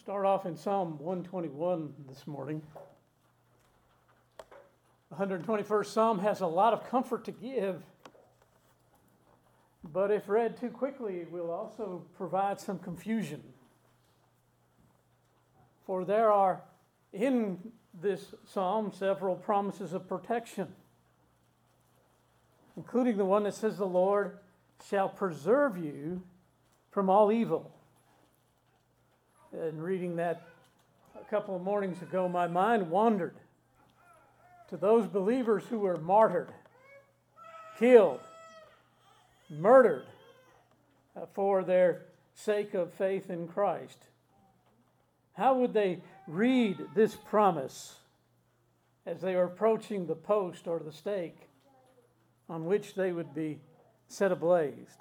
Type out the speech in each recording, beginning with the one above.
start off in Psalm 121 this morning. The 121st Psalm has a lot of comfort to give, but if read too quickly, it will also provide some confusion. For there are in this psalm several promises of protection, including the one that says, The Lord shall preserve you from all evil. And reading that a couple of mornings ago, my mind wandered to those believers who were martyred, killed, murdered uh, for their sake of faith in Christ. How would they read this promise as they were approaching the post or the stake on which they would be set ablaze?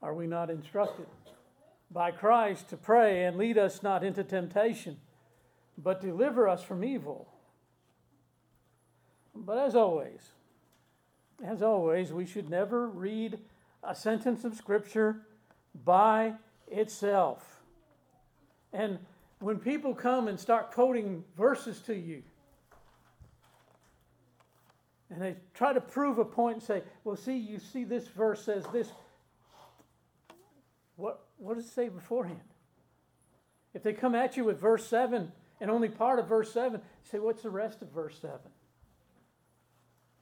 Are we not instructed by Christ to pray and lead us not into temptation, but deliver us from evil? But as always, as always, we should never read a sentence of Scripture by itself. And when people come and start quoting verses to you, and they try to prove a point and say, well, see, you see this verse says this. What, what does it say beforehand? If they come at you with verse 7 and only part of verse 7, say, what's the rest of verse 7?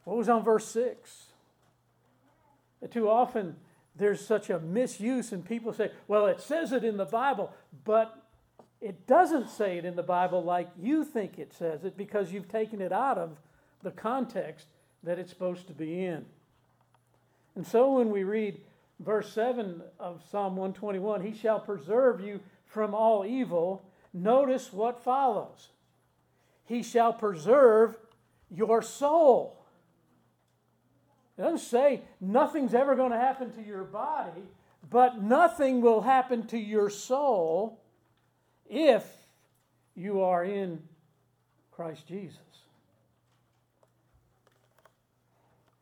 What was on verse 6? Too often, there's such a misuse, and people say, well, it says it in the Bible, but it doesn't say it in the Bible like you think it says it because you've taken it out of the context that it's supposed to be in. And so when we read verse 7 of Psalm 121, He shall preserve you from all evil, notice what follows. He shall preserve your soul. It doesn't say nothing's ever going to happen to your body, but nothing will happen to your soul if you are in Christ Jesus.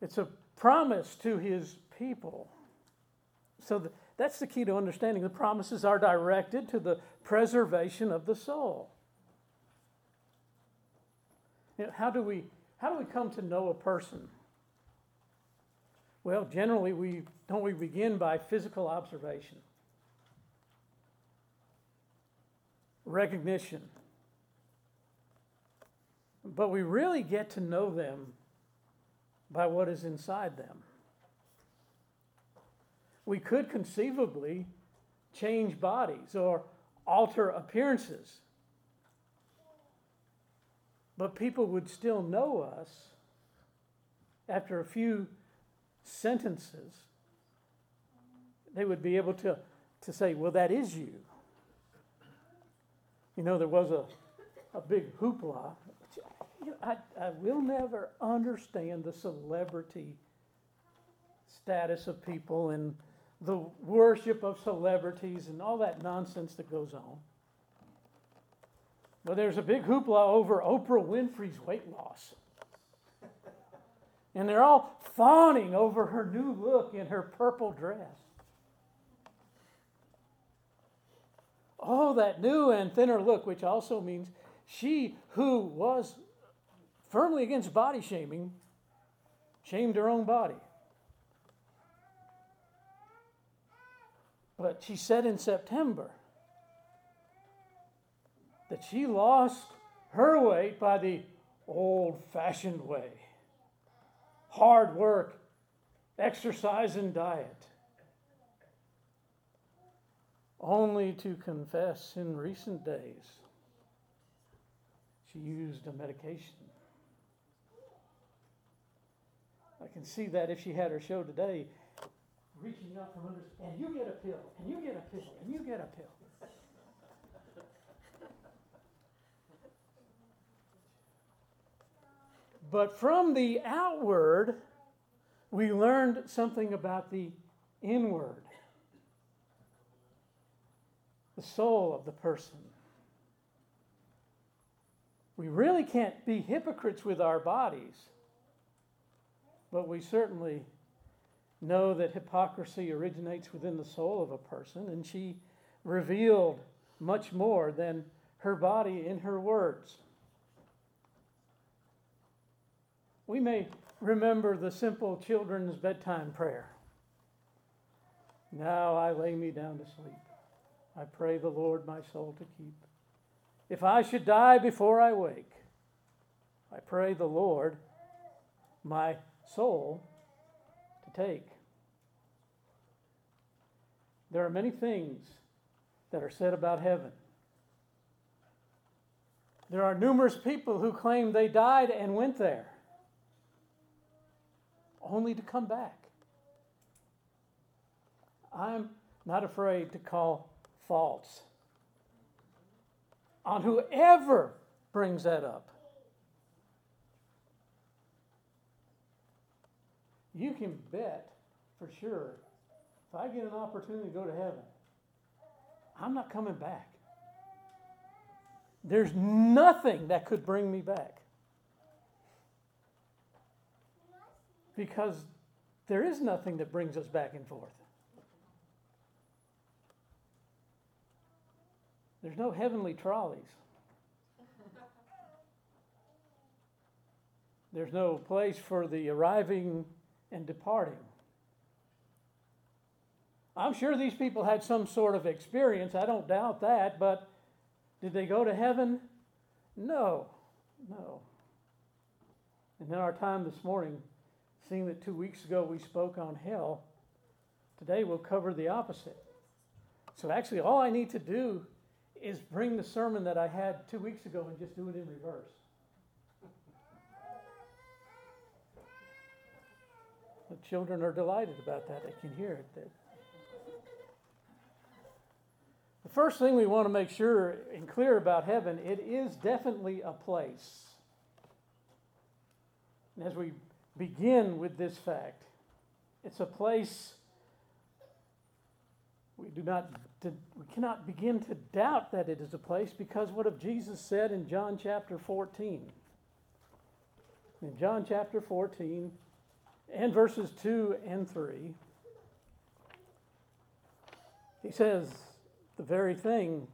It's a promise to his people. So the, that's the key to understanding. The promises are directed to the preservation of the soul. You know, how do we how do we come to know a person? Well, generally we don't we begin by physical observation. Recognition. But we really get to know them by what is inside them. We could conceivably change bodies or alter appearances, but people would still know us after a few sentences. They would be able to, to say, Well, that is you. You know, there was a, a big hoopla I, I will never understand the celebrity status of people and the worship of celebrities and all that nonsense that goes on. But there's a big hoopla over Oprah Winfrey's weight loss. And they're all fawning over her new look in her purple dress. Oh, that new and thinner look, which also means she who was firmly against body shaming, shamed her own body. But she said in September that she lost her weight by the old fashioned way hard work, exercise, and diet. Only to confess in recent days she used a medication I can see that if she had her show today, reaching out from under, and you get a pill, and you get a pill, and you get a pill. But from the outward, we learned something about the inward, the soul of the person. We really can't be hypocrites with our bodies but we certainly know that hypocrisy originates within the soul of a person, and she revealed much more than her body in her words. We may remember the simple children's bedtime prayer. Now I lay me down to sleep. I pray the Lord my soul to keep. If I should die before I wake, I pray the Lord my soul take. There are many things that are said about heaven. There are numerous people who claim they died and went there, only to come back. I'm not afraid to call false on whoever brings that up. You can bet for sure if I get an opportunity to go to heaven, I'm not coming back. There's nothing that could bring me back. Because there is nothing that brings us back and forth. There's no heavenly trolleys. There's no place for the arriving and departing. I'm sure these people had some sort of experience. I don't doubt that, but did they go to heaven? No, no. And in our time this morning, seeing that two weeks ago we spoke on hell, today we'll cover the opposite. So actually, all I need to do is bring the sermon that I had two weeks ago and just do it in reverse. The children are delighted about that. They can hear it. The first thing we want to make sure and clear about heaven, it is definitely a place. And as we begin with this fact, it's a place we do not we cannot begin to doubt that it is a place because what have Jesus said in John chapter 14? In John chapter 14 and verses 2 and 3, he says, the very thing.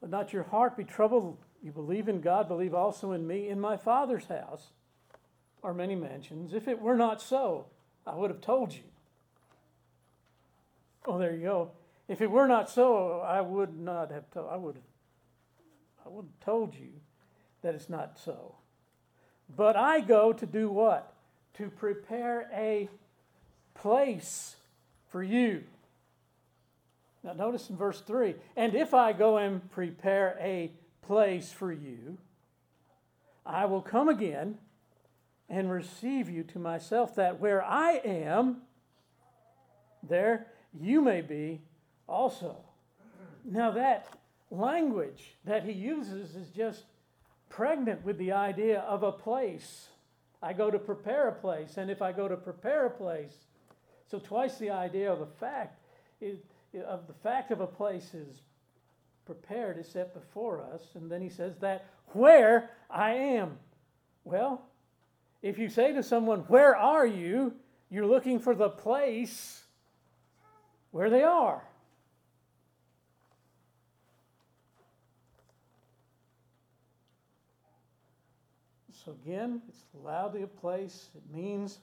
Let not your heart be troubled. You believe in God, believe also in me. In my Father's house are many mansions. If it were not so, I would have told you. Oh, there you go. If it were not so, I would not have told. I would. I would have told you that it's not so. But I go to do what? To prepare a place for you. Now, notice in verse 3 And if I go and prepare a place for you, I will come again and receive you to myself, that where I am, there you may be also. Now, that language that he uses is just pregnant with the idea of a place. I go to prepare a place, and if I go to prepare a place, so twice the idea of a fact is of the fact of a place is prepared is set before us, and then he says that where I am. Well, if you say to someone, Where are you? you're looking for the place where they are. So, again, it's loudly a place. It means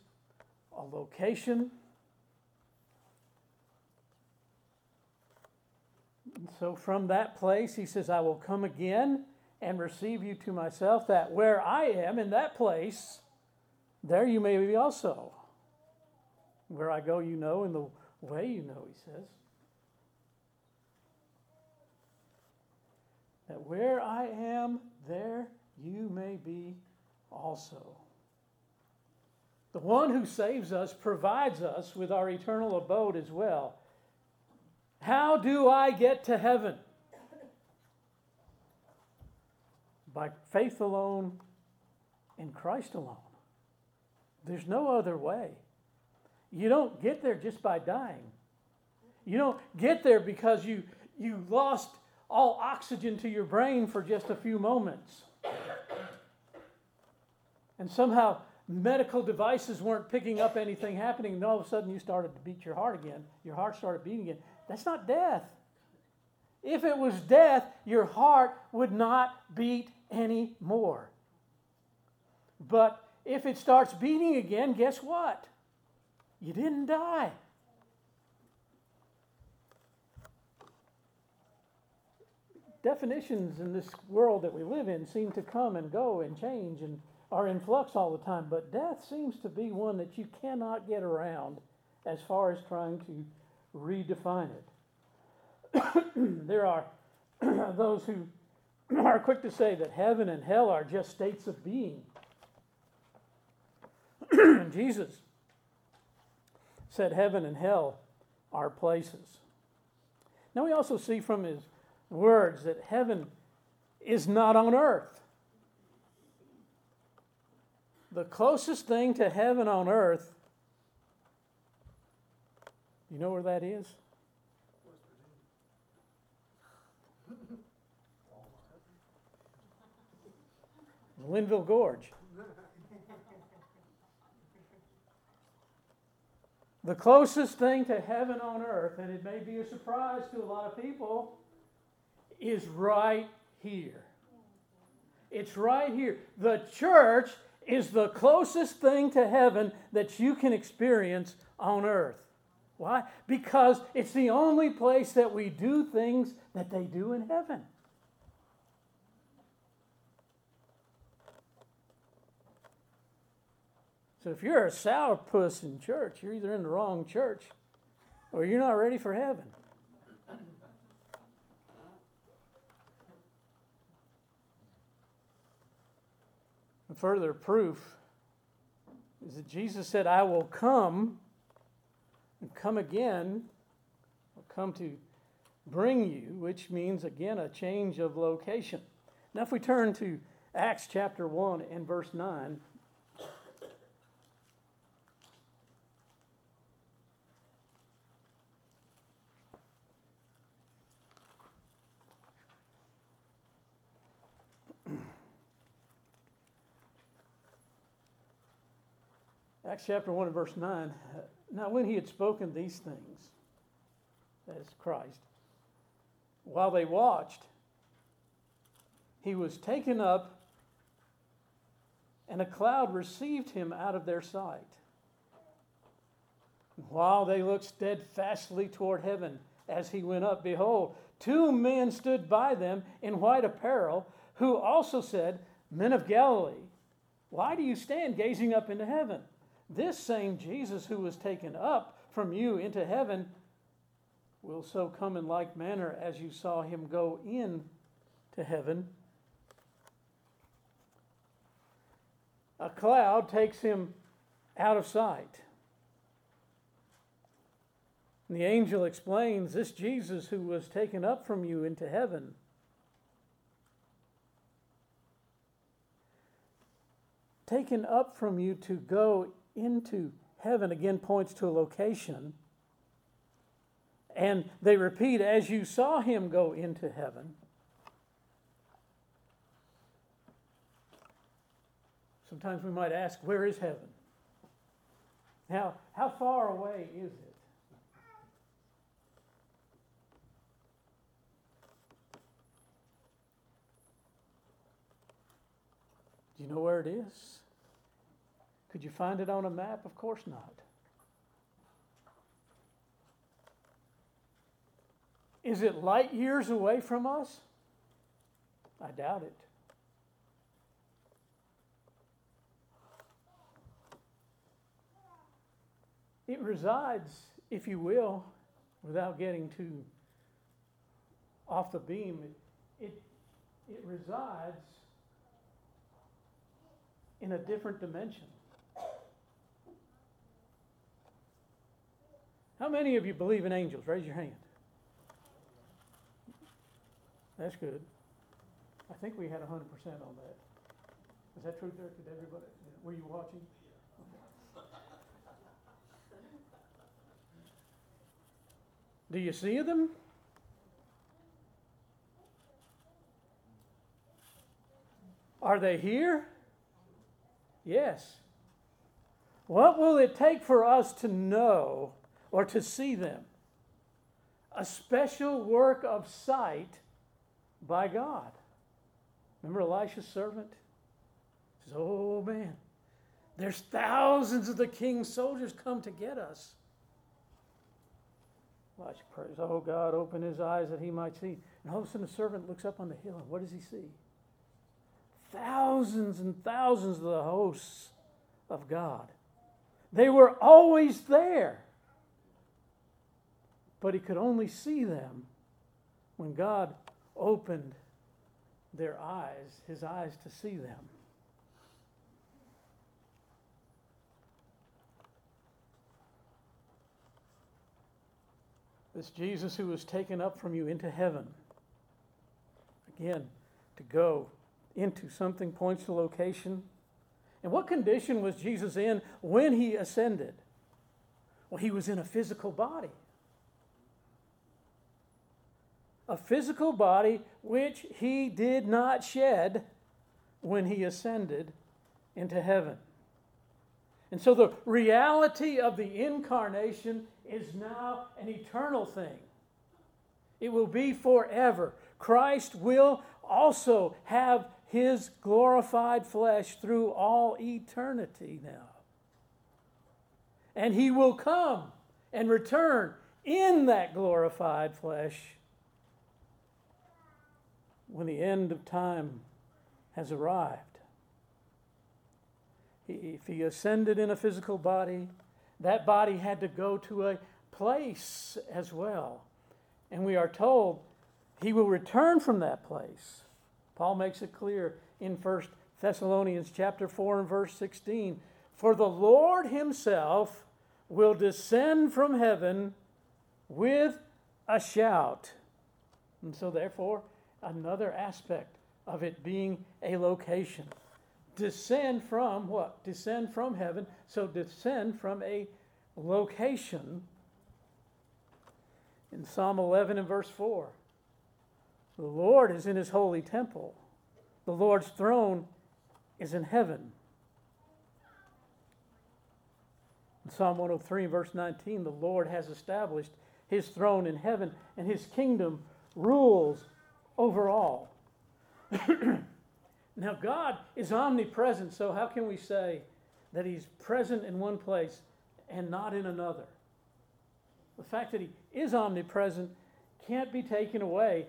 a location, so from that place, he says, I will come again and receive you to myself, that where I am in that place, there you may be also. Where I go, you know, and the way you know, he says. That where I am, there you may be also. The one who saves us provides us with our eternal abode as well. How do I get to heaven? By faith alone in Christ alone. There's no other way. You don't get there just by dying. You don't get there because you, you lost all oxygen to your brain for just a few moments. And somehow medical devices weren't picking up anything happening, and all of a sudden you started to beat your heart again. Your heart started beating again. That's not death. If it was death, your heart would not beat anymore. But if it starts beating again, guess what? You didn't die. Definitions in this world that we live in seem to come and go and change and are in flux all the time, but death seems to be one that you cannot get around as far as trying to redefine it. there are those who are quick to say that heaven and hell are just states of being. Jesus said heaven and hell are places. Now we also see from his words that heaven is not on earth. The closest thing to heaven on earth, you know where that is? Linville Gorge. The closest thing to heaven on earth, and it may be a surprise to a lot of people, is right here. It's right here. The church is the closest thing to heaven that you can experience on earth. Why? Because it's the only place that we do things that they do in heaven. So if you're a sourpuss in church, you're either in the wrong church or you're not ready for heaven. Further proof is that Jesus said, I will come and come again, I'll come to bring you, which means again a change of location. Now, if we turn to Acts chapter 1 and verse 9, Acts chapter 1 and verse 9. Now, when he had spoken these things, as Christ, while they watched, he was taken up, and a cloud received him out of their sight. While they looked steadfastly toward heaven as he went up, behold, two men stood by them in white apparel, who also said, Men of Galilee, why do you stand gazing up into heaven? This same Jesus who was taken up from you into heaven will so come in like manner as you saw him go in to heaven. A cloud takes him out of sight. And the angel explains this Jesus who was taken up from you into heaven. Taken up from you to go into heaven again points to a location. And they repeat, as you saw him go into heaven. Sometimes we might ask, where is heaven? Now, how far away is it? Do you know where it is? Could you find it on a map? Of course not. Is it light years away from us? I doubt it. It resides, if you will, without getting too off the beam, it, it, it resides in a different dimension. How many of you believe in angels? Raise your hand. That's good. I think we had 100% on that. Is that true there? Did everybody? Were you watching? Do you see them? Are they here? Yes. What will it take for us to know or to see them? A special work of sight by God. Remember Elisha's servant? He says, Oh man, there's thousands of the king's soldiers come to get us. Elisha prays, Oh God, open his eyes that he might see. And all of a sudden the servant looks up on the hill, and what does he see? Thousands and thousands of the hosts of God. They were always there. But he could only see them when God opened their eyes, his eyes to see them. This Jesus who was taken up from you into heaven, again, to go into something points to location. And what condition was Jesus in when he ascended? Well, he was in a physical body. A physical body which he did not shed when he ascended into heaven. And so the reality of the incarnation is now an eternal thing. It will be forever. Christ will also have his glorified flesh through all eternity now. And he will come and return in that glorified flesh when the end of time has arrived. If he ascended in a physical body, that body had to go to a place as well. And we are told he will return from that place. Paul makes it clear in 1 Thessalonians chapter 4 and verse 16. For the Lord himself will descend from heaven with a shout. And so, therefore, another aspect of it being a location. Descend from what? Descend from heaven. So, descend from a location. In Psalm 11 and verse 4. The Lord is in his holy temple. The Lord's throne is in heaven. In Psalm 103, verse 19, the Lord has established his throne in heaven, and his kingdom rules over all. now, God is omnipresent, so how can we say that he's present in one place and not in another? The fact that he is omnipresent can't be taken away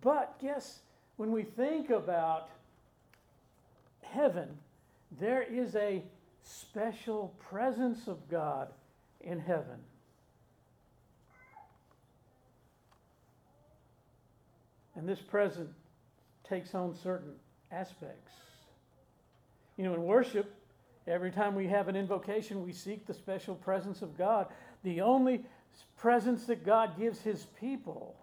but guess when we think about heaven, there is a special presence of God in heaven. And this present takes on certain aspects. You know, in worship, every time we have an invocation, we seek the special presence of God. The only presence that God gives his people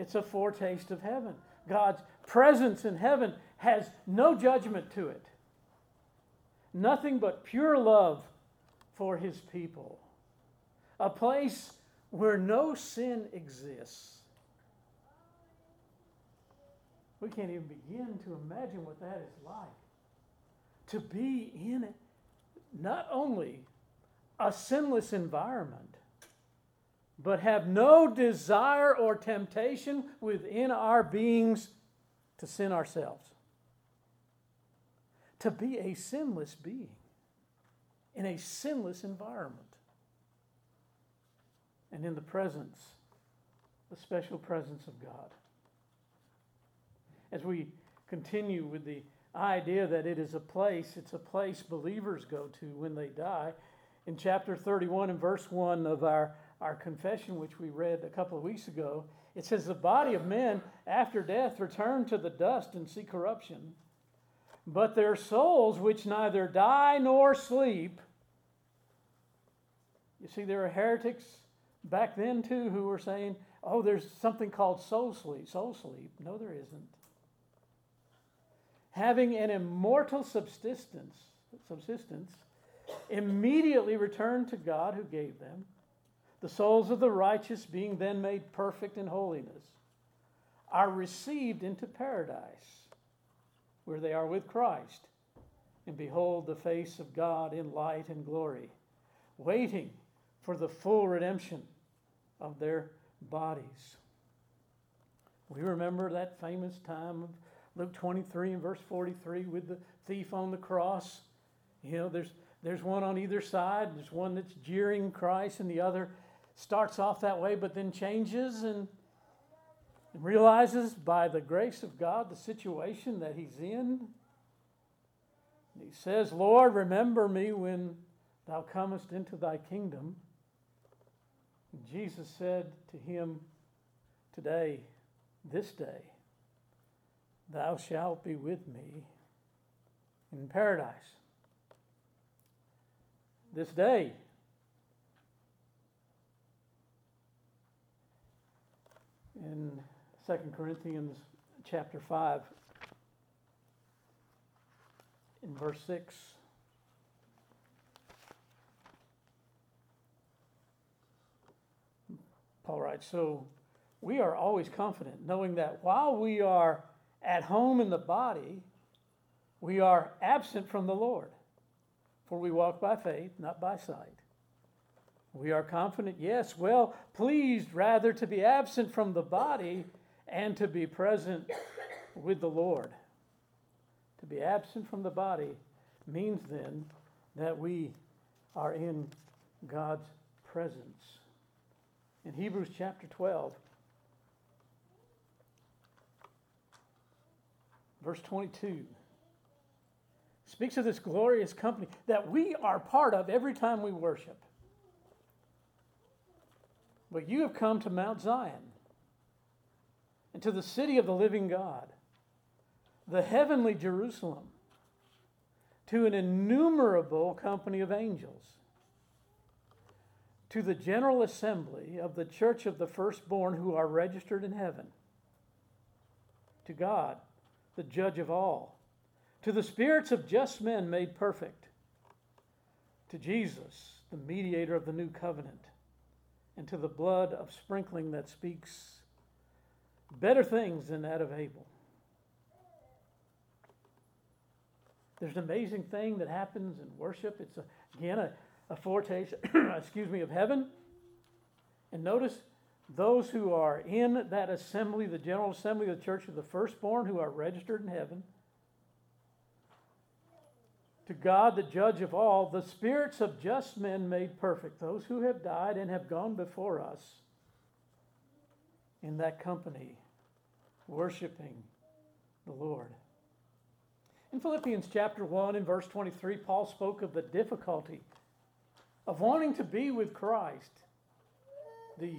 it's a foretaste of heaven. God's presence in heaven has no judgment to it, nothing but pure love for his people. A place where no sin exists. We can't even begin to imagine what that is like. To be in not only a sinless environment, but have no desire or temptation within our beings to sin ourselves. To be a sinless being in a sinless environment. And in the presence, the special presence of God. As we continue with the idea that it is a place, it's a place believers go to when they die. In chapter 31 and verse 1 of our our confession, which we read a couple of weeks ago, it says, The body of men after death return to the dust and see corruption, but their souls, which neither die nor sleep, you see, there are heretics back then too who were saying, Oh, there's something called soul sleep. Soul sleep. No, there isn't. Having an immortal subsistence, subsistence, immediately return to God who gave them the souls of the righteous, being then made perfect in holiness, are received into paradise, where they are with Christ and behold the face of God in light and glory, waiting for the full redemption of their bodies. We remember that famous time of Luke 23 and verse 43 with the thief on the cross. You know, there's, there's one on either side. There's one that's jeering Christ, and the other starts off that way, but then changes and realizes by the grace of God the situation that he's in. He says, Lord, remember me when thou comest into thy kingdom. And Jesus said to him, Today, this day, thou shalt be with me in paradise. This day, in 2 Corinthians chapter 5, in verse 6. Paul writes, So we are always confident, knowing that while we are at home in the body, we are absent from the Lord. For we walk by faith, not by sight. We are confident, yes, well, pleased rather to be absent from the body and to be present with the Lord. To be absent from the body means then that we are in God's presence. In Hebrews chapter 12, verse 22, speaks of this glorious company that we are part of every time we worship. But you have come to Mount Zion and to the city of the living God, the heavenly Jerusalem, to an innumerable company of angels, to the general assembly of the church of the firstborn who are registered in heaven, to God, the judge of all, to the spirits of just men made perfect, to Jesus, the mediator of the new covenant, and to the blood of sprinkling that speaks better things than that of Abel. There's an amazing thing that happens in worship. It's, a, again, a, a foretaste, excuse me, of heaven. And notice those who are in that assembly, the general assembly of the church of the firstborn, who are registered in heaven, to God, the judge of all, the spirits of just men made perfect, those who have died and have gone before us in that company, worshiping the Lord. In Philippians chapter 1 and verse 23, Paul spoke of the difficulty of wanting to be with Christ. The,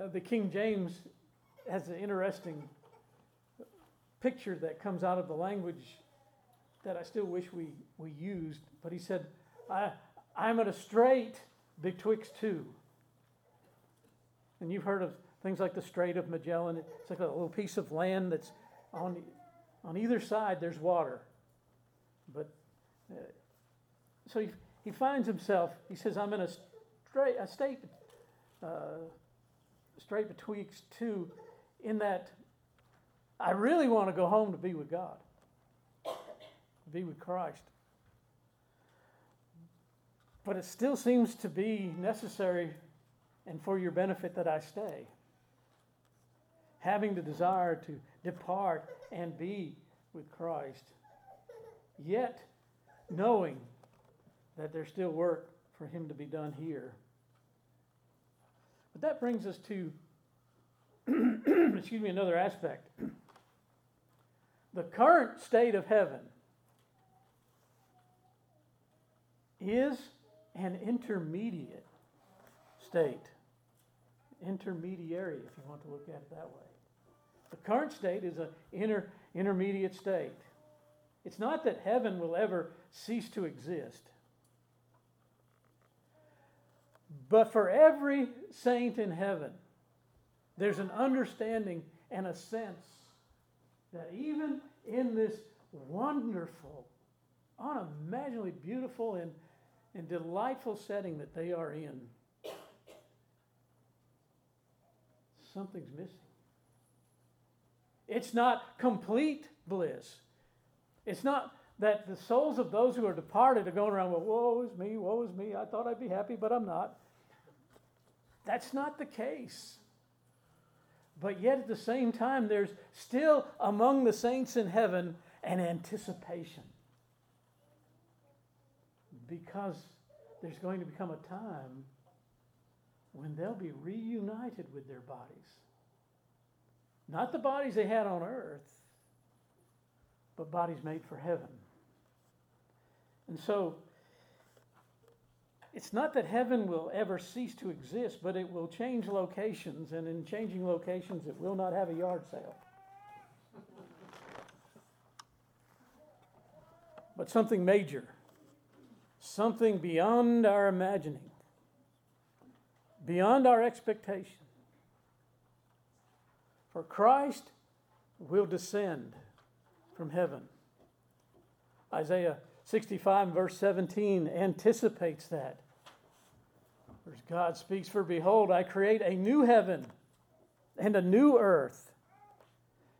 uh, the King James has an interesting picture that comes out of the language that I still wish we, we used, but he said, I, I'm at a strait betwixt two. And you've heard of things like the Strait of Magellan. It's like a little piece of land that's on, on either side, there's water. But uh, so he, he finds himself, he says, I'm in a, strait, a state, uh, strait betwixt two, in that I really want to go home to be with God, be with Christ. But it still seems to be necessary and for your benefit that I stay. Having the desire to depart and be with Christ, yet knowing that there's still work for Him to be done here. But that brings us to, excuse me, another aspect. The current state of heaven is an intermediate state intermediary, if you want to look at it that way. The current state is an inter, intermediate state. It's not that heaven will ever cease to exist. But for every saint in heaven, there's an understanding and a sense that even in this wonderful, unimaginably beautiful, and, and delightful setting that they are in, something's missing. It's not complete bliss. It's not that the souls of those who are departed are going around, well, woe is me, woe is me. I thought I'd be happy, but I'm not. That's not the case. But yet at the same time, there's still among the saints in heaven an anticipation. Because there's going to become a time when they'll be reunited with their bodies. Not the bodies they had on earth, but bodies made for heaven. And so, it's not that heaven will ever cease to exist, but it will change locations, and in changing locations, it will not have a yard sale. But something major, something beyond our imagining, beyond our expectation. For Christ will descend from heaven. Isaiah 65 verse 17 anticipates that. God speaks, For behold, I create a new heaven and a new earth,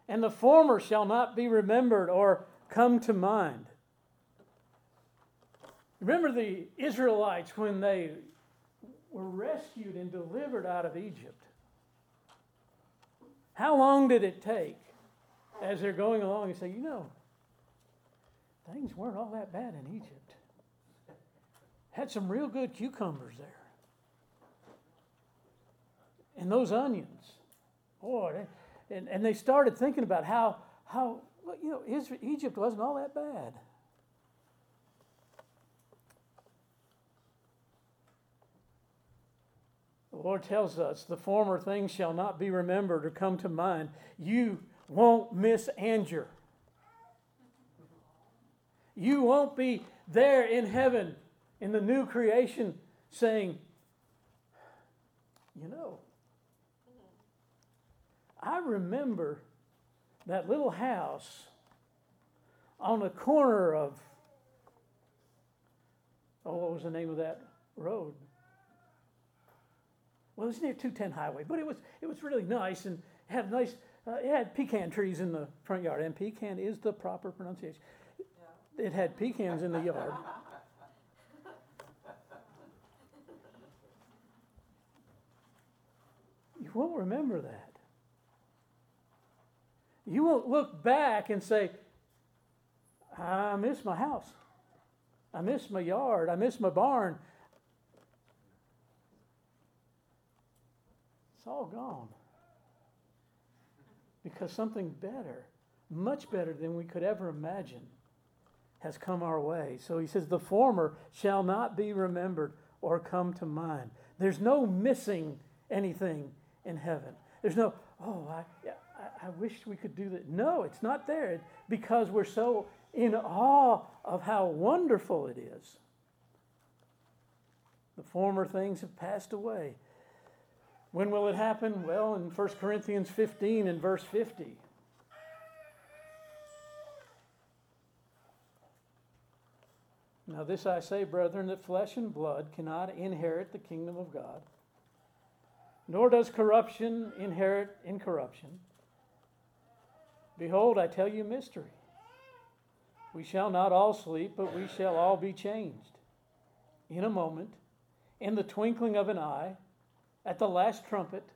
and the former shall not be remembered or come to mind. Remember the Israelites when they were rescued and delivered out of Egypt. How long did it take as they're going along and say, you know, things weren't all that bad in Egypt. Had some real good cucumbers there. And those onions. Boy, and, and they started thinking about how, how you know, Israel, Egypt wasn't all that bad. The Lord tells us, the former things shall not be remembered or come to mind. You won't miss Angier. You won't be there in heaven in the new creation saying, you know, I remember that little house on the corner of, oh, what was the name of that road? Well, it's near 210 Highway, but it was, it was really nice and had nice, uh, it had pecan trees in the front yard, and pecan is the proper pronunciation it had pecans in the yard. You won't remember that. You won't look back and say, I miss my house. I miss my yard. I miss my barn. It's all gone. Because something better, much better than we could ever imagine, has come our way. So he says, The former shall not be remembered or come to mind. There's no missing anything in heaven. There's no, oh, I, I, I wish we could do that. No, it's not there because we're so in awe of how wonderful it is. The former things have passed away. When will it happen? Well, in 1 Corinthians 15 and verse 50. Now, this I say, brethren, that flesh and blood cannot inherit the kingdom of God, nor does corruption inherit incorruption. Behold, I tell you mystery. We shall not all sleep, but we shall all be changed. In a moment, in the twinkling of an eye, at the last trumpet,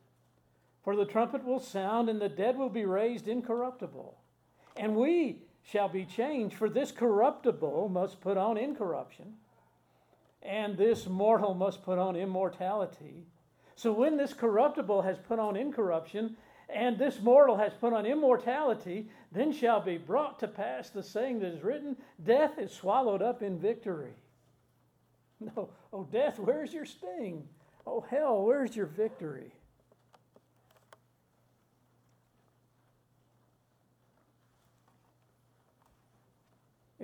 for the trumpet will sound, and the dead will be raised incorruptible, and we shall be changed, for this corruptible must put on incorruption, and this mortal must put on immortality. So when this corruptible has put on incorruption, and this mortal has put on immortality, then shall be brought to pass the saying that is written Death is swallowed up in victory. No, oh, death, where's your sting? Oh, hell, where's your victory?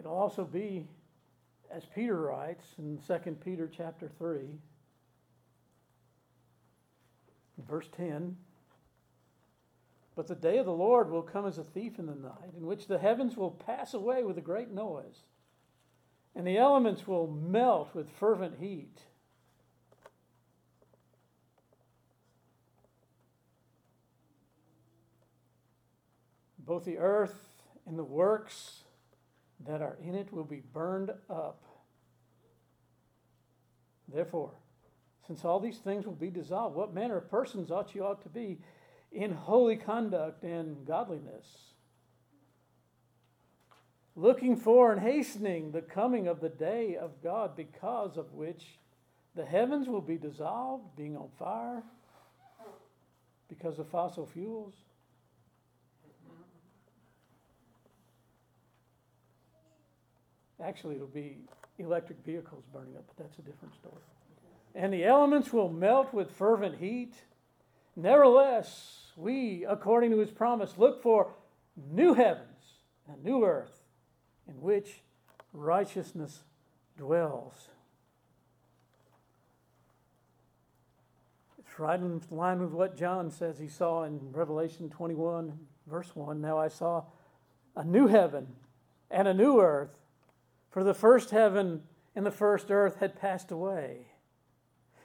It'll also be, as Peter writes in 2 Peter chapter 3, verse 10. But the day of the Lord will come as a thief in the night, in which the heavens will pass away with a great noise, and the elements will melt with fervent heat. Both the earth and the works that are in it will be burned up. Therefore, since all these things will be dissolved, what manner of persons ought you ought to be in holy conduct and godliness? Looking for and hastening the coming of the day of God, because of which the heavens will be dissolved, being on fire, because of fossil fuels. Actually, it'll be electric vehicles burning up, but that's a different story. And the elements will melt with fervent heat. Nevertheless, we, according to his promise, look for new heavens and new earth in which righteousness dwells. It's right in line with what John says he saw in Revelation 21, verse 1. Now I saw a new heaven and a new earth, for the first heaven and the first earth had passed away.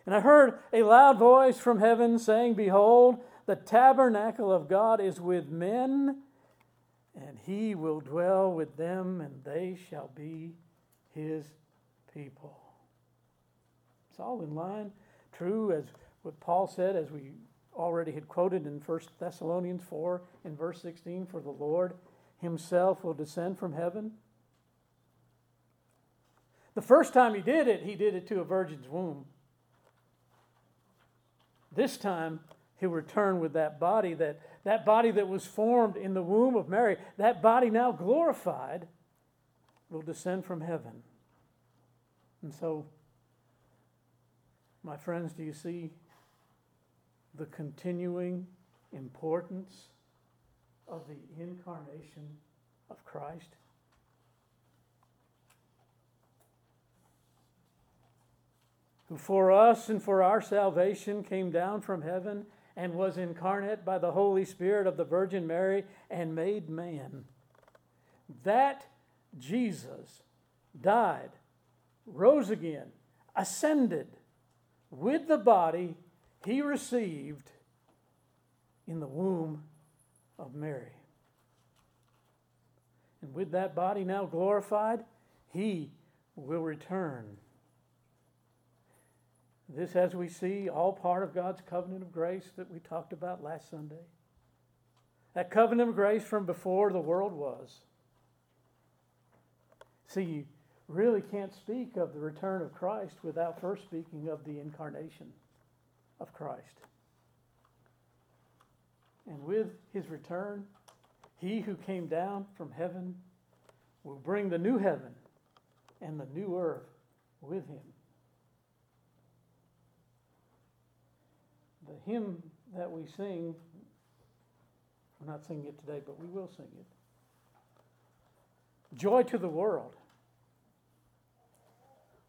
And I heard a loud voice from heaven saying, Behold, the tabernacle of God is with men, and he will dwell with them, and they shall be his people. It's all in line, true as what Paul said, as we already had quoted in 1 Thessalonians 4 in verse 16 For the Lord himself will descend from heaven. The first time he did it, he did it to a virgin's womb. This time, he'll return with that body that that body that was formed in the womb of Mary, that body now glorified, will descend from heaven. And so, my friends, do you see the continuing importance of the incarnation of Christ? Who for us and for our salvation came down from heaven and was incarnate by the Holy Spirit of the Virgin Mary and made man. That Jesus died, rose again, ascended with the body he received in the womb of Mary. And with that body now glorified, he will return this, as we see, all part of God's covenant of grace that we talked about last Sunday. That covenant of grace from before the world was. See, you really can't speak of the return of Christ without first speaking of the incarnation of Christ. And with his return, he who came down from heaven will bring the new heaven and the new earth with him. The hymn that we sing, we're not singing it today, but we will sing it. Joy to the World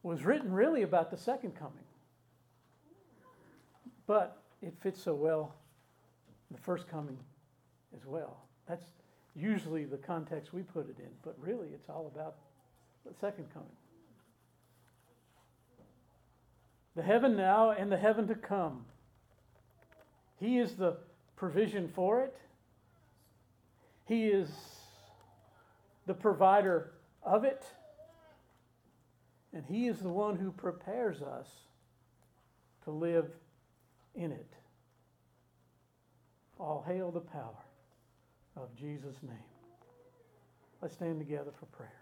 was written really about the second coming. But it fits so well the first coming as well. That's usually the context we put it in, but really it's all about the second coming. The heaven now and the heaven to come he is the provision for it, He is the provider of it, and He is the one who prepares us to live in it. All hail the power of Jesus' name. Let's stand together for prayer.